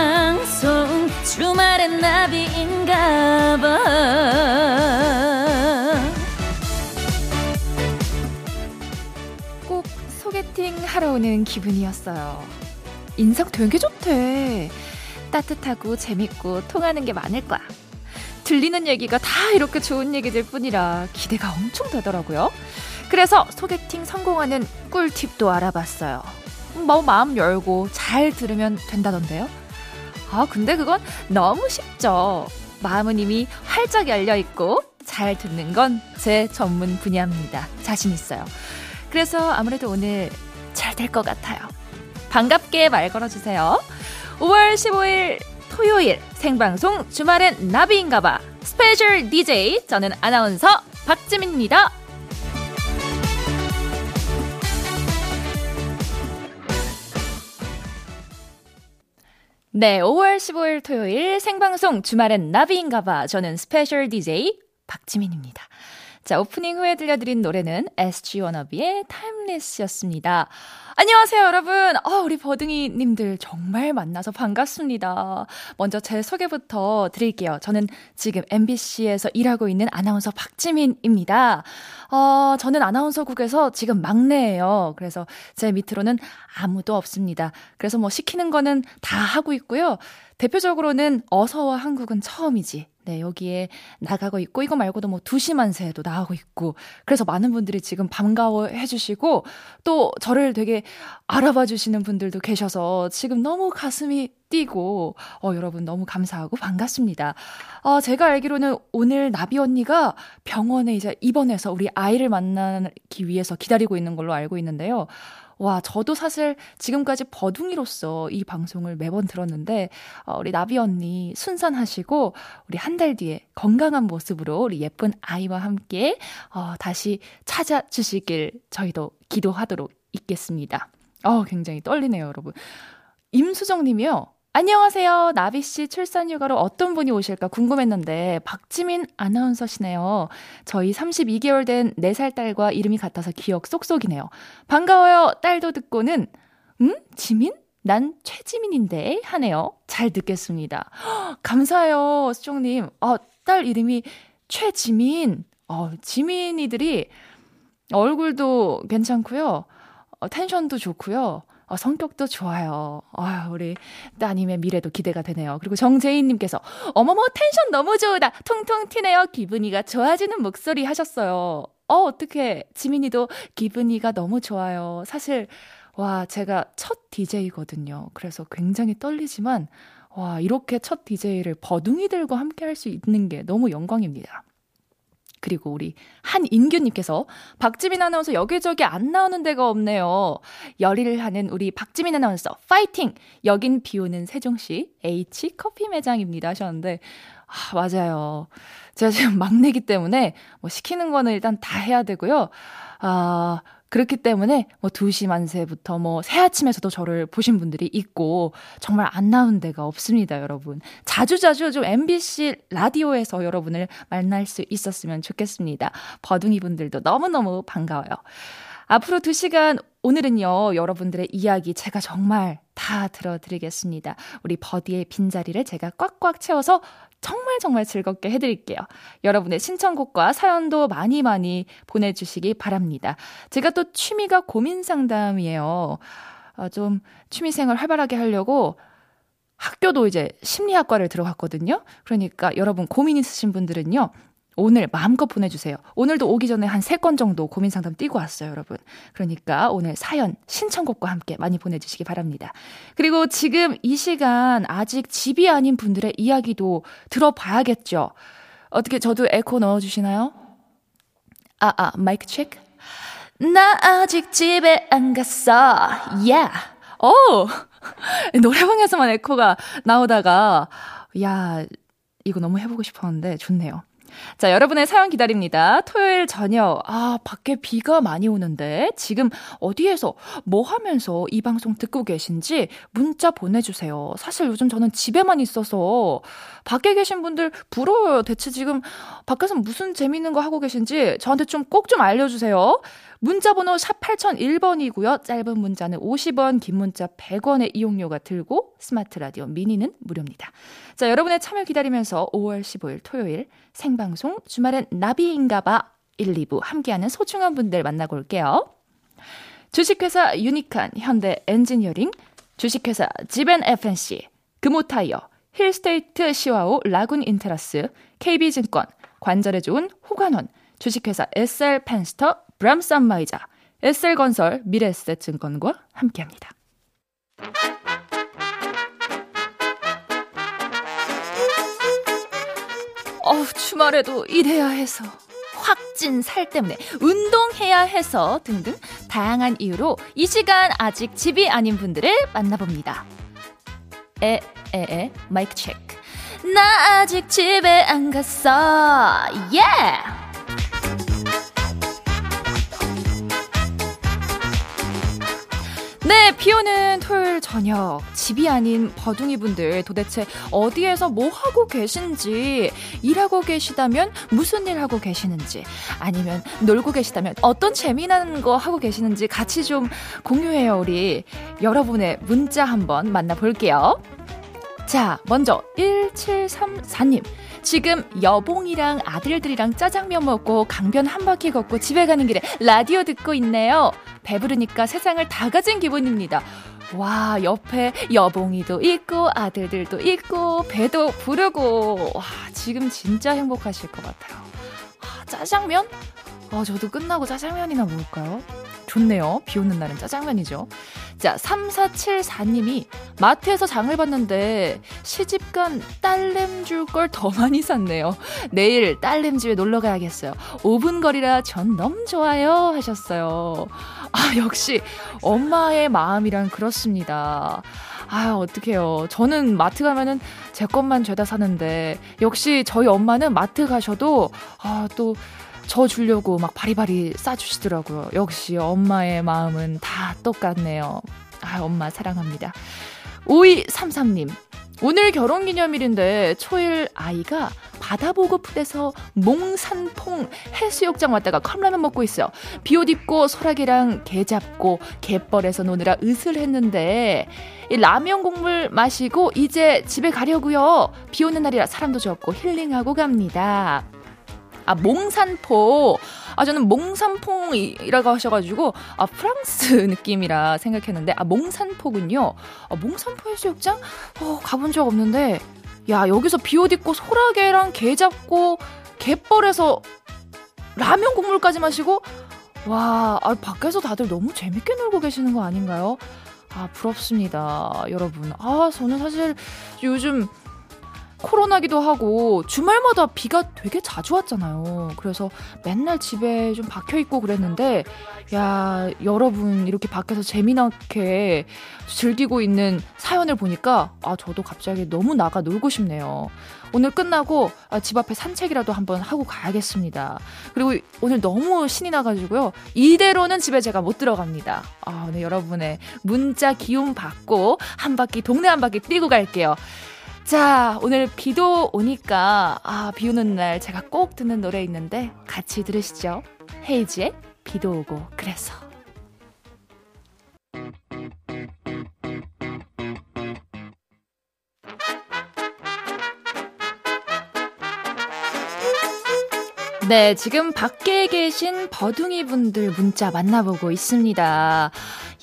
생방송 주말엔 나비인가 봐 꼭 소개팅 하러 오는 기분이었어요. 인상 되게 좋대. 따뜻하고 재밌고 통하는 게 많을 거야. 들리는 얘기가 다 이렇게 좋은 얘기들 뿐이라 기대가 엄청 되더라고요. 그래서 소개팅 성공하는 꿀팁도 알아봤어요. 뭐 마음 열고 잘 들으면 된다던데요. 아, 근데 그건 너무 쉽죠. 마음은 이미 활짝 열려 있고 잘 듣는 건 제 전문 분야입니다. 자신 있어요. 그래서 아무래도 오늘 잘 될 것 같아요. 반갑게 말 걸어주세요. 5월 15일 토요일 생방송 주말엔 나비인가봐 스페셜 DJ 저는 아나운서 박지민입니다. 네, 5월 15일 토요일 생방송 주말엔 나비인가봐. 저는 스페셜 DJ 박지민입니다. 자, 오프닝 후에 들려드린 노래는 SG 워너비의 Timeless였습니다. 안녕하세요, 여러분. 어, 우리 버둥이님들 정말 만나서 반갑습니다. 먼저 제 소개부터 드릴게요. 저는 지금 MBC에서 일하고 있는 아나운서 박지민입니다. 어, 저는 아나운서국에서 지금 막내예요. 그래서 제 밑으로는 아무도 없습니다. 그래서 뭐 시키는 거는 다 하고 있고요. 대표적으로는 어서와 한국은 처음이지. 네, 여기에 나가고 있고, 이거 말고도 뭐 두시만세도 나오고 있고, 그래서 많은 분들이 지금 반가워 해 주시고, 또 저를 되게 알아봐 주시는 분들도 계셔서 지금 너무 가슴이 뛰고, 어, 여러분 너무 감사하고 반갑습니다. 어, 제가 알기로는 오늘 나비 언니가 병원에 이제 입원해서 우리 아이를 만나기 위해서 기다리고 있는 걸로 알고 있는데요. 와, 저도 사실 지금까지 버둥이로서 이 방송을 매번 들었는데, 어, 우리 나비 언니 순산하시고, 우리 한 달 뒤에 건강한 모습으로 우리 예쁜 아이와 함께, 어, 다시 찾아주시길 저희도 기도하도록 있겠습니다. 어, 굉장히 떨리네요, 여러분. 임수정 님이요. 안녕하세요. 나비 씨 출산 휴가로 어떤 분이 오실까 궁금했는데, 박지민 아나운서시네요. 저희 32개월 된 4살 딸과 이름이 같아서 기억 쏙쏙이네요. 반가워요. 딸도 듣고는, 음? 지민? 난 최지민인데? 하네요. 잘 듣겠습니다. 허, 감사해요. 수정님. 어, 딸 이름이 최지민. 어, 지민이들이 얼굴도 괜찮고요. 어, 텐션도 좋고요. 어, 성격도 좋아요. 아, 우리 따님의 미래도 기대가 되네요. 그리고 정재인님께서 어머머 텐션 너무 좋으다. 통통 튀네요. 기분이가 좋아지는 목소리 하셨어요. 어, 어떻게 지민이도 기분이가 너무 좋아요. 사실 와, 제가 첫 DJ거든요. 그래서 굉장히 떨리지만 와, 이렇게 첫 DJ를 버둥이들과 함께 할 수 있는 게 너무 영광입니다. 그리고 우리 한인규님께서 박지민 아나운서 여기저기 안 나오는 데가 없네요. 열일을 하는 우리 박지민 아나운서 파이팅! 여긴 비 오는 세종시 H 커피 매장입니다 하셨는데 아, 맞아요. 제가 지금 막내기 때문에 뭐 시키는 거는 일단 다 해야 되고요. 아, 그렇기 때문에 뭐 2시 만세부터 뭐 새아침에서도 저를 보신 분들이 있고 정말 안 나온 데가 없습니다, 여러분. 자주자주 좀 MBC 라디오에서 여러분을 만날 수 있었으면 좋겠습니다. 버둥이 분들도 너무너무 반가워요. 앞으로 2시간 오늘은요, 여러분들의 이야기 제가 정말 다 들어드리겠습니다. 우리 버디의 빈자리를 제가 꽉꽉 채워서 정말 정말 즐겁게 해드릴게요. 여러분의 신청곡과 사연도 많이 많이 보내주시기 바랍니다. 제가 또 취미가 고민 상담이에요. 아, 좀 취미생활 활발하게 하려고 학교도 이제 심리학과를 들어갔거든요. 그러니까 여러분 고민 있으신 분들은요. 오늘 마음껏 보내주세요. 오늘도 오기 전에 한세건 정도 고민 상담 띄고 왔어요, 여러분. 그러니까 오늘 사연, 신청곡과 함께 많이 보내주시기 바랍니다. 그리고 지금 이 시간 아직 집이 아닌 분들의 이야기도 들어봐야겠죠. 어떻게 저도 에코 넣어주시나요? 아, 아, 마이크 체크. 나 아직 집에 안 갔어. 야. Yeah. 오! 노래방에서만 에코가 나오다가, 야, 이거 너무 해보고 싶었는데 좋네요. 자, 여러분의 사연 기다립니다. 토요일 저녁, 아, 밖에 비가 많이 오는데, 지금 어디에서, 뭐 하면서 이 방송 듣고 계신지 문자 보내주세요. 사실 요즘 저는 집에만 있어서, 밖에 계신 분들 부러워요. 대체 지금 밖에서 무슨 재밌는 거 하고 계신지 저한테 좀 꼭좀 좀 알려주세요. 문자 번호 샵 8001번이고요. 짧은 문자는 50원, 긴 문자 100원의 이용료가 들고 스마트 라디오 미니는 무료입니다. 자, 여러분의 참여 기다리면서 5월 15일 토요일 생방송 주말엔 나비인가봐 1, 2부 함께하는 소중한 분들 만나고 올게요. 주식회사 유니칸 현대 엔지니어링, 주식회사 지벤 FNC, 금호타이어, 힐스테이트 시화호 라군 인테라스, KB증권, 관절에 좋은 호관원, 주식회사 SL 펜스터, 브람스 안마의자, SL건설, 미래에셋증권과 함께합니다. 어우, 주말에도 일해야 해서. 확진 살 때문에 운동해야 해서 등등 다양한 이유로 이 시간 아직 집이 아닌 분들을 만나봅니다. 에, 에, 에, 마이크 체크. 나 아직 집에 안 갔어. 예! Yeah! 네, 비 오는 토요일 저녁. 집이 아닌 버둥이 분들 도대체 어디에서 뭐 하고 계신지, 일하고 계시다면 무슨 일 하고 계시는지, 아니면 놀고 계시다면 어떤 재미난 거 하고 계시는지 같이 좀 공유해요, 우리. 여러분의 문자 한번 만나볼게요. 자, 먼저 1734님. 지금 여봉이랑 아들들이랑 짜장면 먹고 강변 한 바퀴 걷고 집에 가는 길에 라디오 듣고 있네요. 배부르니까 세상을 다 가진 기분입니다. 와, 옆에 여봉이도 있고, 아들들도 있고, 배도 부르고, 와, 지금 진짜 행복하실 것 같아요. 아, 짜장면? 아, 저도 끝나고 짜장면이나 먹을까요? 좋네요. 비 오는 날은 짜장면이죠. 자, 3474님이 마트에서 장을 봤는데 시집간 딸냄 줄걸 더 많이 샀네요. 내일 딸냄 집에 놀러 가야겠어요. 5분 거리라 전 너무 좋아요. 하셨어요. 아, 역시 엄마의 마음이란 그렇습니다. 아, 어떡해요. 저는 마트 가면은 제 것만 죄다 사는데, 역시 저희 엄마는 마트 가셔도, 아, 또, 저 주려고 막 바리바리 싸주시더라고요. 역시 엄마의 마음은 다 똑같네요. 아, 엄마 사랑합니다. 5233님. 오늘 결혼 기념일인데 초일 아이가 바다 보고 푸대서 몽산퐁 해수욕장 왔다가 컵라면 먹고 있어요. 비옷 입고 소라게랑 개 잡고 갯벌에서 노느라 으슬했는데 라면 국물 마시고 이제 집에 가려고요. 비 오는 날이라 사람도 적고 힐링하고 갑니다. 아, 몽산포. 아, 저는 몽산퐁이라고 하셔가지고, 아, 프랑스 느낌이라 생각했는데, 아, 몽산포군요. 아, 몽산포 해수욕장? 어, 가본 적 없는데, 야, 여기서 비옷 입고 소라게랑 게 잡고, 갯벌에서 라면 국물까지 마시고, 와, 아, 밖에서 다들 너무 재밌게 놀고 계시는 거 아닌가요? 아, 부럽습니다. 여러분. 아, 저는 사실 요즘 코로나기도 하고 주말마다 비가 되게 자주 왔잖아요. 그래서 맨날 집에 좀 박혀 있고 그랬는데 야, 여러분 이렇게 밖에서 재미나게 즐기고 있는 사연을 보니까 아, 저도 갑자기 너무 나가 놀고 싶네요. 오늘 끝나고 아, 집 앞에 산책이라도 한번 하고 가야겠습니다. 그리고 오늘 너무 신이 나가지고요. 이대로는 집에 제가 못 들어갑니다. 아, 네, 여러분의 문자 기운 받고 한 바퀴, 동네 한 바퀴 뛰고 갈게요. 자, 오늘 비도 오니까, 아, 비 오는 날 제가 꼭 듣는 노래 있는데 같이 들으시죠. 헤이지의 비도 오고 그래서. 네, 지금 밖에 계신 버둥이 분들 문자 만나보고 있습니다.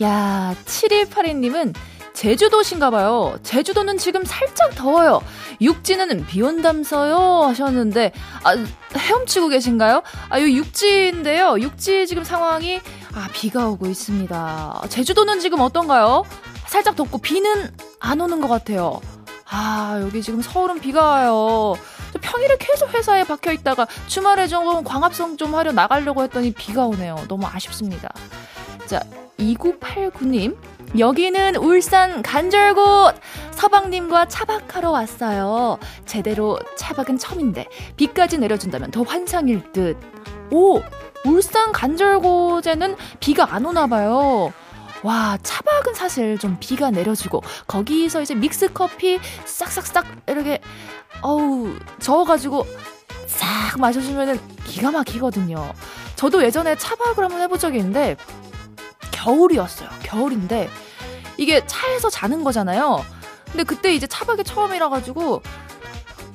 야, 7182님은 제주도신가 봐요. 제주도는 지금 살짝 더워요. 육지는 비 온담서요 하셨는데 아, 헤엄치고 계신가요? 아, 이 육지인데요. 육지 지금 상황이 아, 비가 오고 있습니다. 제주도는 지금 어떤가요? 살짝 덥고 비는 안 오는 것 같아요. 아, 여기 지금 서울은 비가 와요. 평일에 계속 회사에 박혀 있다가 주말에 좀 광합성 좀 하려 나가려고 했더니 비가 오네요. 너무 아쉽습니다. 자, 2989님. 여기는 울산 간절곶 서방님과 차박하러 왔어요. 제대로 차박은 처음인데 비까지 내려준다면 더 환상일 듯. 오, 울산 간절곶에는 비가 안 오나 봐요. 와, 차박은 사실 좀 비가 내려주고 거기서 이제 믹스 커피 싹싹싹 이렇게 어우, 저어 가지고 싹 마셔주면은 기가 막히거든요. 저도 예전에 차박을 한번 해본 적이 있는데 겨울이었어요. 겨울인데 이게 차에서 자는 거잖아요. 근데 그때 이제 차박이 처음이라 가지고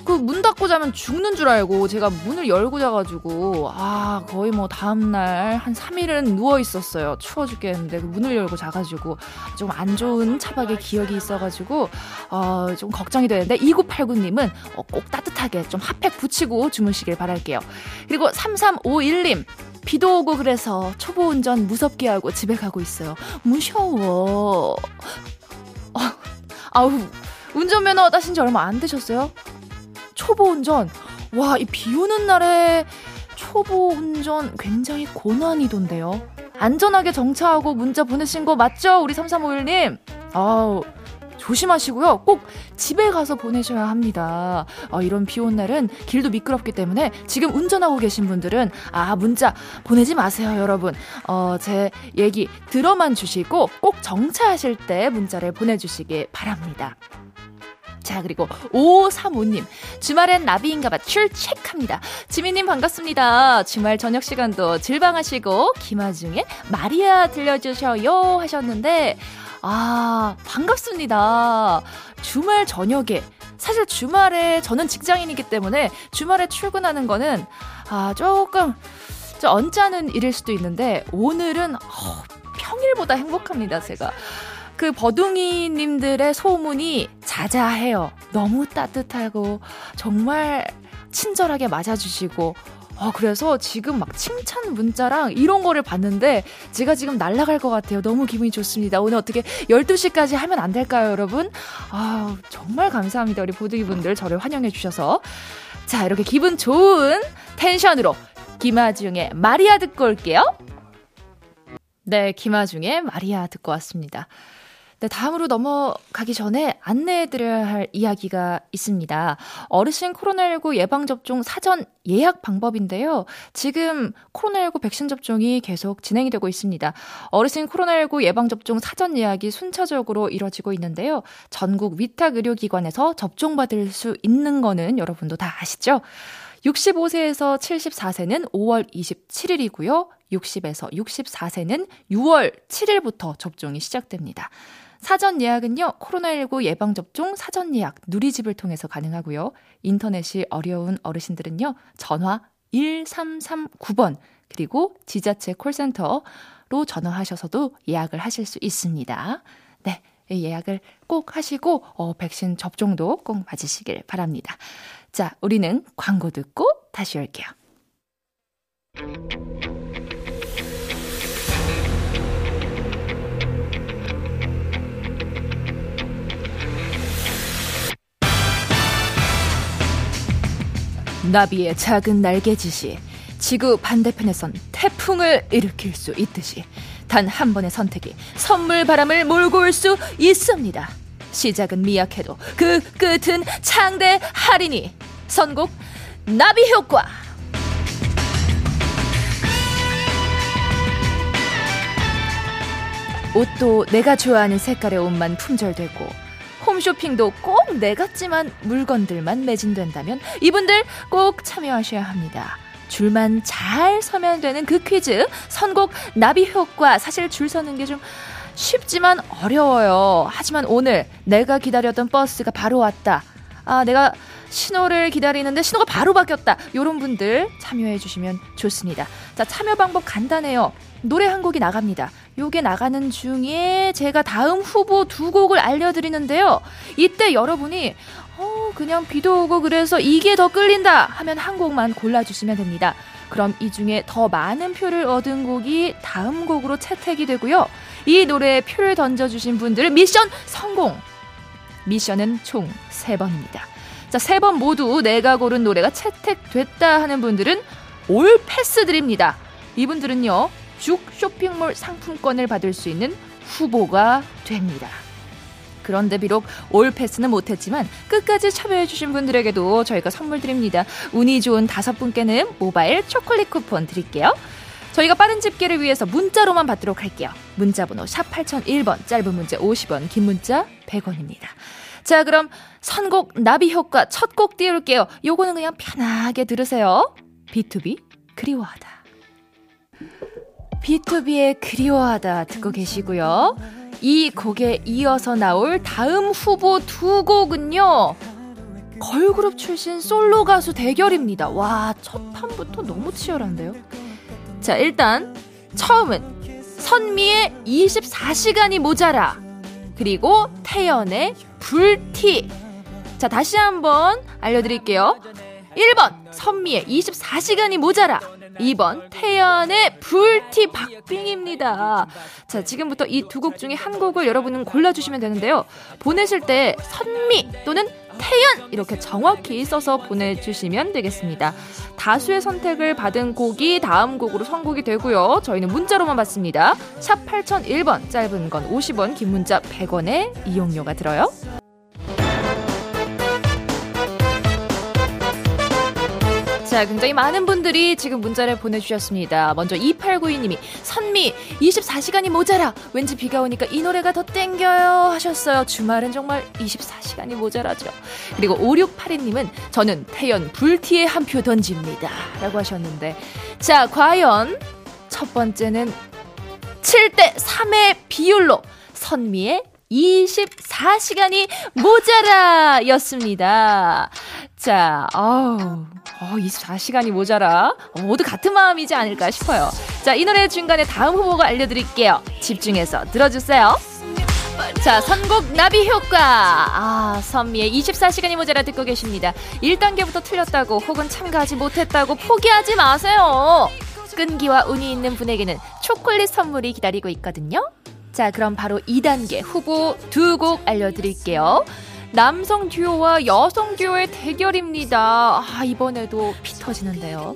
그 문 닫고 자면 죽는 줄 알고 제가 문을 열고 자가지고 아 거의 뭐 다음날 한 3일은 누워 있었어요 추워 죽겠는데 그 문을 열고 자가지고 좀 안 좋은 차박의 기억이 있어가지고 어, 좀 걱정이 되는데 2989님은 어, 꼭 따뜻하게 좀 핫팩 붙이고 주무시길 바랄게요 그리고 3351님 비도 오고 그래서 초보 운전 무섭게 하고 집에 가고 있어요 무서워 어, 아우 운전면허 따신 지 얼마 안 되셨어요? 초보 운전. 와, 이 비 오는 날에 초보 운전 굉장히 고난이던데요. 안전하게 정차하고 문자 보내신 거 맞죠? 우리 3351님. 아우, 조심하시고요. 꼭 집에 가서 보내셔야 합니다. 어, 이런 비 온 날은 길도 미끄럽기 때문에 지금 운전하고 계신 분들은 아 문자 보내지 마세요, 여러분. 어, 제 얘기 들어만 주시고 꼭 정차하실 때 문자를 보내주시길 바랍니다. 자, 그리고 5535님. 주말엔 나비인가봐 출첵합니다. 지민님 반갑습니다. 주말 저녁 시간도 질방하시고, 김아중의 마리아 들려주셔요 하셨는데, 아, 반갑습니다. 주말 저녁에. 사실 주말에 저는 직장인이기 때문에 주말에 출근하는 거는, 아, 조금, 좀 언짢은 일일 수도 있는데, 오늘은, 어, 평일보다 행복합니다, 제가. 그 버둥이님들의 소문이 자자해요. 너무 따뜻하고 정말 친절하게 맞아주시고 어, 그래서 지금 막 칭찬 문자랑 이런 거를 봤는데 제가 지금 날아갈 것 같아요. 너무 기분이 좋습니다. 오늘 어떻게 12시까지 하면 안 될까요, 여러분? 아, 정말 감사합니다. 우리 보드기 분들 저를 환영해 주셔서. 자, 이렇게 기분 좋은 텐션으로 김아중의 마리아 듣고 올게요. 네, 김아중의 마리아 듣고 왔습니다. 네, 다음으로 넘어가기 전에 안내해드려야 할 이야기가 있습니다. 어르신 코로나19 예방접종 사전 예약 방법인데요. 지금 코로나19 백신 접종이 계속 진행이 되고 있습니다. 어르신 코로나19 예방접종 사전 예약이 순차적으로 이뤄지고 있는데요. 전국 위탁 의료기관에서 접종받을 수 있는 거는 여러분도 다 아시죠? 65세에서 74세는 5월 27일이고요. 60에서 64세는 6월 7일부터 접종이 시작됩니다. 사전 예약은요, 코로나19 예방접종 사전 예약 누리집을 통해서 가능하고요. 인터넷이 어려운 어르신들은요, 전화 1339번, 그리고 지자체 콜센터로 전화하셔서도 예약을 하실 수 있습니다. 네. 예약을 꼭 하시고, 어, 백신 접종도 꼭 맞으시길 바랍니다. 자, 우리는 광고 듣고 다시 올게요. 나비의 작은 날개짓이 지구 반대편에선 태풍을 일으킬 수 있듯이 단 한 번의 선택이 선물 바람을 몰고 올 수 있습니다. 시작은 미약해도 그 끝은 창대하리니 선곡 나비 효과 옷도 내가 좋아하는 색깔의 옷만 품절되고 홈쇼핑도 꼭내 같지만 물건들만 매진된다면 이분들 꼭 참여하셔야 합니다. 줄만 잘 서면 되는 그 퀴즈 선곡 나비 효과 사실 줄 서는 게 좀 쉽지만 어려워요. 하지만 오늘 내가 기다렸던 버스가 바로 왔다. 아, 내가 신호를 기다리는데 신호가 바로 바뀌었다. 요런 분들 참여해 주시면 좋습니다. 자, 참여 방법 간단해요. 노래 한 곡이 나갑니다. 요게 나가는 중에 제가 다음 후보 두 곡을 알려드리는데요. 이때 여러분이 어, 그냥 비도 오고 그래서 이게 더 끌린다 하면 한 곡만 골라주시면 됩니다. 그럼 이 중에 더 많은 표를 얻은 곡이 다음 곡으로 채택이 되고요. 이 노래에 표를 던져주신 분들 미션 성공! 미션은 총 3번입니다. 자, 세번 모두 내가 고른 노래가 채택됐다 하는 분들은 올 패스 드립니다. 이분들은요, 죽 쇼핑몰 상품권을 받을 수 있는 후보가 됩니다. 그런데 비록 올 패스는 못했지만 끝까지 참여해주신 분들에게도 저희가 선물 드립니다. 운이 좋은 다섯 분께는 모바일 초콜릿 쿠폰 드릴게요. 저희가 빠른 집계를 위해서 문자로만 받도록 할게요. 문자번호 샵 8001번, 짧은 문자 50원, 긴 문자 100원입니다. 자, 그럼 선곡 나비 효과 첫 곡 띄울게요. 요거는 그냥 편하게 들으세요. B2B 그리워하다. B2B의 그리워하다 듣고 계시고요. 이 곡에 이어서 나올 다음 후보 두 곡은요. 걸그룹 출신 솔로 가수 대결입니다. 와, 첫 판부터 너무 치열한데요. 자, 일단 처음은 선미의 24시간이 모자라. 그리고 태연의 불티. 자, 다시 한번 알려드릴게요. 1번, 선미의 24시간이 모자라. 2번, 태연의 불티 박빙입니다. 자, 지금부터 이 두 곡 중에 한 곡을 여러분은 골라주시면 되는데요. 보내실 때 선미 또는 태연 이렇게 정확히 써서 보내주시면 되겠습니다. 다수의 선택을 받은 곡이 다음 곡으로 선곡이 되고요. 저희는 문자로만 받습니다. 샵 8001번 짧은 건 50원 긴 문자 100원에 이용료가 들어요. 자, 굉장히 많은 분들이 지금 문자를 보내주셨습니다. 먼저 2892님이 선미 24시간이 모자라 왠지 비가 오니까 이 노래가 더 땡겨요 하셨어요. 주말은 정말 24시간이 모자라죠. 그리고 5682님은 저는 태연 불티에 한 표 던집니다 라고 하셨는데 자, 과연 첫 번째는 7대 3의 비율로 선미의 24시간이 모자라 였습니다. 자, 어우. 어, 24시간이 모자라. 어, 모두 같은 마음이지 않을까 싶어요. 자, 이 노래 중간에 다음 후보가 알려드릴게요. 집중해서 들어주세요. 자, 선곡 나비 효과. 아, 선미의 24시간이 모자라 듣고 계십니다. 1단계부터 틀렸다고 혹은 참가하지 못했다고 포기하지 마세요. 끈기와 운이 있는 분에게는 초콜릿 선물이 기다리고 있거든요. 자, 그럼 바로 2단계 후보 두 곡 알려드릴게요. 남성 듀오와 여성 듀오의 대결입니다. 아, 이번에도 피 터지는데요.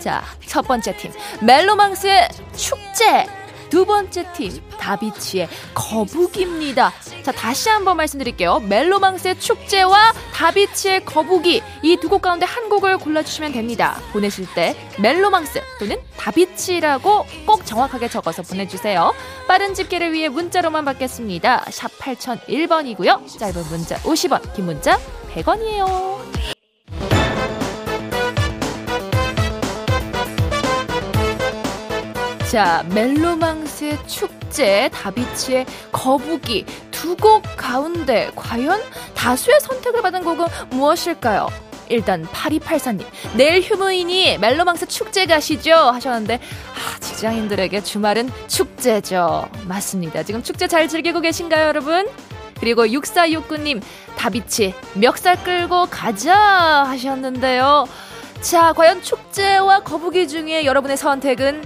자, 첫 번째 팀. 멜로망스의 축제. 두 번째 팀 다비치의 거북입니다. 자 다시 한번 말씀드릴게요. 멜로망스의 축제와 다비치의 거북이 이 두 곡 가운데 한 곡을 골라주시면 됩니다. 보내실 때 멜로망스 또는 다비치라고 꼭 정확하게 적어서 보내주세요. 빠른 집계를 위해 문자로만 받겠습니다. 샵 8001번이고요. 짧은 문자 50원, 긴 문자 100원이에요. 자, 멜로망스의 축제, 다비치의 거북이 두 곡 가운데 과연 다수의 선택을 받은 곡은 무엇일까요? 일단 8284님 내일 휴무이니 멜로망스 축제 가시죠 하셨는데 아, 직장인들에게 주말은 축제죠 맞습니다 지금 축제 잘 즐기고 계신가요 여러분? 그리고 6469님 다비치 멱살 끌고 가자 하셨는데요 자 과연 축제와 거북이 중에 여러분의 선택은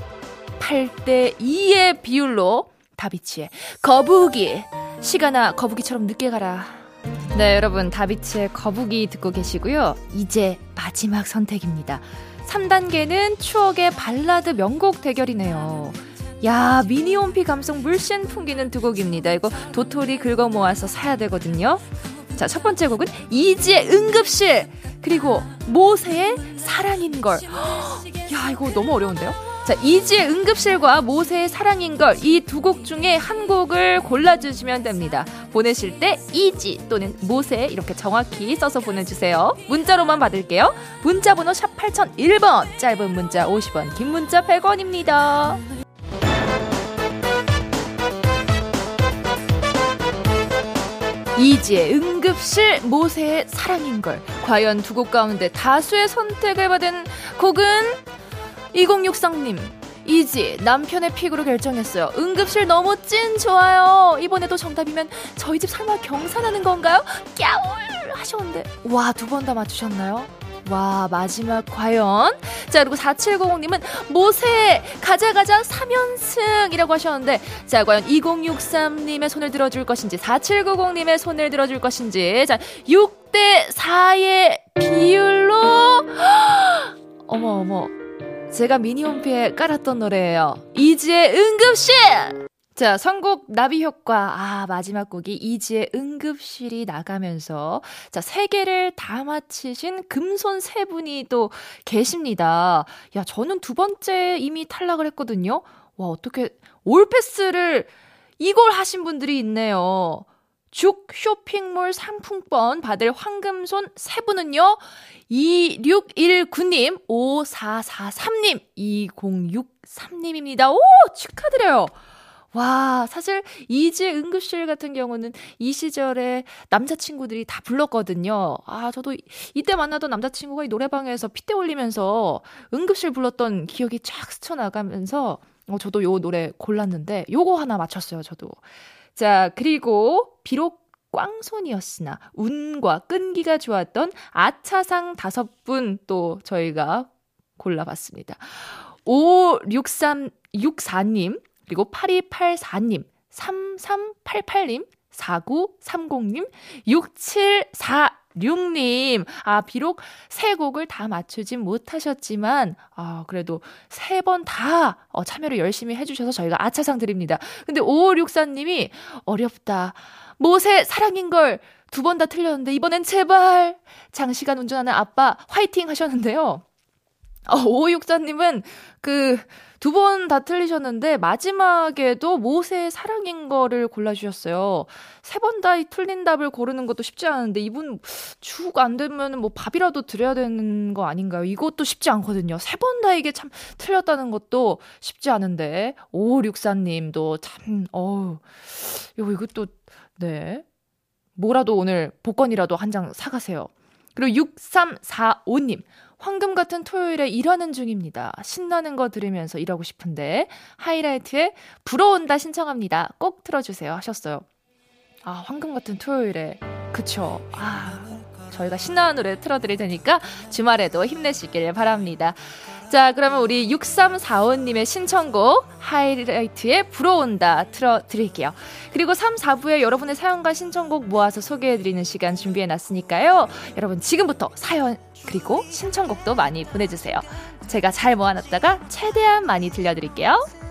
8대 2의 비율로 다비치의 거북이. 시간아 거북이처럼 늦게 가라. 네 여러분 다비치의 거북이 듣고 계시고요. 이제 마지막 선택입니다. 3단계는 추억의 발라드 명곡 대결이네요. 야 미니홈피 감성 물씬 풍기는 두 곡입니다. 이거 도토리 긁어 모아서 사야 되거든요. 자 첫 번째 곡은 이지의 응급실 그리고 모세의 사랑인 걸. 야 이거 너무 어려운데요 자, 이지의 응급실과 모세의 사랑인 걸 이 두 곡 중에 한 곡을 골라주시면 됩니다. 보내실 때 이지 또는 모세 이렇게 정확히 써서 보내주세요. 문자로만 받을게요. 문자 번호 샵 8001번, 짧은 문자 50원, 긴 문자 100원입니다. 이지의 응급실, 모세의 사랑인 걸. 과연 두 곡 가운데 다수의 선택을 받은 곡은 2063님, 이지 남편의 픽으로 결정했어요. 응급실 너무 찐 좋아요. 이번에도 정답이면 저희 집 설마 경사나는 건가요? 깨울 하셨는데 와 두 번 다 맞추셨나요? 와 마지막 과연 자 그리고 4790님은 모세 가자 가자 3연승이라고 하셨는데 자 과연 2063님의 손을 들어줄 것인지 4790님의 손을 들어줄 것인지 자 6대 4의 비율로 어머 어머 제가 미니홈피에 깔았던 노래예요. 이지의 응급실! 자, 선곡 나비 효과. 아, 마지막 곡이 이지의 응급실이 나가면서 자, 세 개를 다 맞히신 금손 세 분이 또 계십니다. 야, 저는 두 번째 이미 탈락을 했거든요. 와, 어떻게 올 패스를 이걸 하신 분들이 있네요. 죽 쇼핑몰 상품권 받을 황금손 세 분은요. 2619님, 5443님, 2063님입니다. 오! 축하드려요. 와, 사실 이지 응급실 같은 경우는 이 시절에 남자친구들이 다 불렀거든요. 아, 저도 이때 만나던 남자친구가 이 노래방에서 핏대 올리면서 응급실 불렀던 기억이 쫙 스쳐나가면서 어, 저도 요 노래 골랐는데 요거 하나 맞췄어요, 저도. 자, 그리고 비록 꽝손이었으나 운과 끈기가 좋았던 아차상 다섯 분 또 저희가 골라봤습니다. 56364님, 그리고 8284님, 3388님, 4930님, 6746님. 아, 비록 세 곡을 다 맞추진 못하셨지만, 아, 그래도 세 번다 어, 참여를 열심히 해주셔서 저희가 아차상 드립니다. 근데 5564님이 어렵다. 모세 사랑인 걸 두 번 다 틀렸는데, 이번엔 제발! 장시간 운전하는 아빠 화이팅 하셨는데요. 어, 5564님은 그, 두 번 다 틀리셨는데, 마지막에도 모세의 사랑인 거를 골라주셨어요. 세 번 다 틀린 답을 고르는 것도 쉽지 않은데, 이분 죽 안 되면 뭐 밥이라도 드려야 되는 거 아닌가요? 이것도 쉽지 않거든요. 세 번 다 이게 참 틀렸다는 것도 쉽지 않은데, 5564님도 참, 어우, 이거, 이것도, 네. 뭐라도 오늘 복권이라도 한 장 사가세요. 그리고 6345님. 황금 같은 토요일에 일하는 중입니다. 신나는 거 들으면서 일하고 싶은데 하이라이트에 불어온다 신청합니다. 꼭 틀어주세요 하셨어요. 아 황금 같은 토요일에 그쵸. 아 저희가 신나는 노래 틀어드릴 테니까 주말에도 힘내시길 바랍니다. 자, 그러면 우리 6345님의 신청곡 하이라이트에 불어온다 틀어드릴게요. 그리고 3, 4부에 여러분의 사연과 신청곡 모아서 소개해드리는 시간 준비해놨으니까요. 여러분 지금부터 사연 그리고 신청곡도 많이 보내주세요. 제가 잘 모아놨다가 최대한 많이 들려드릴게요.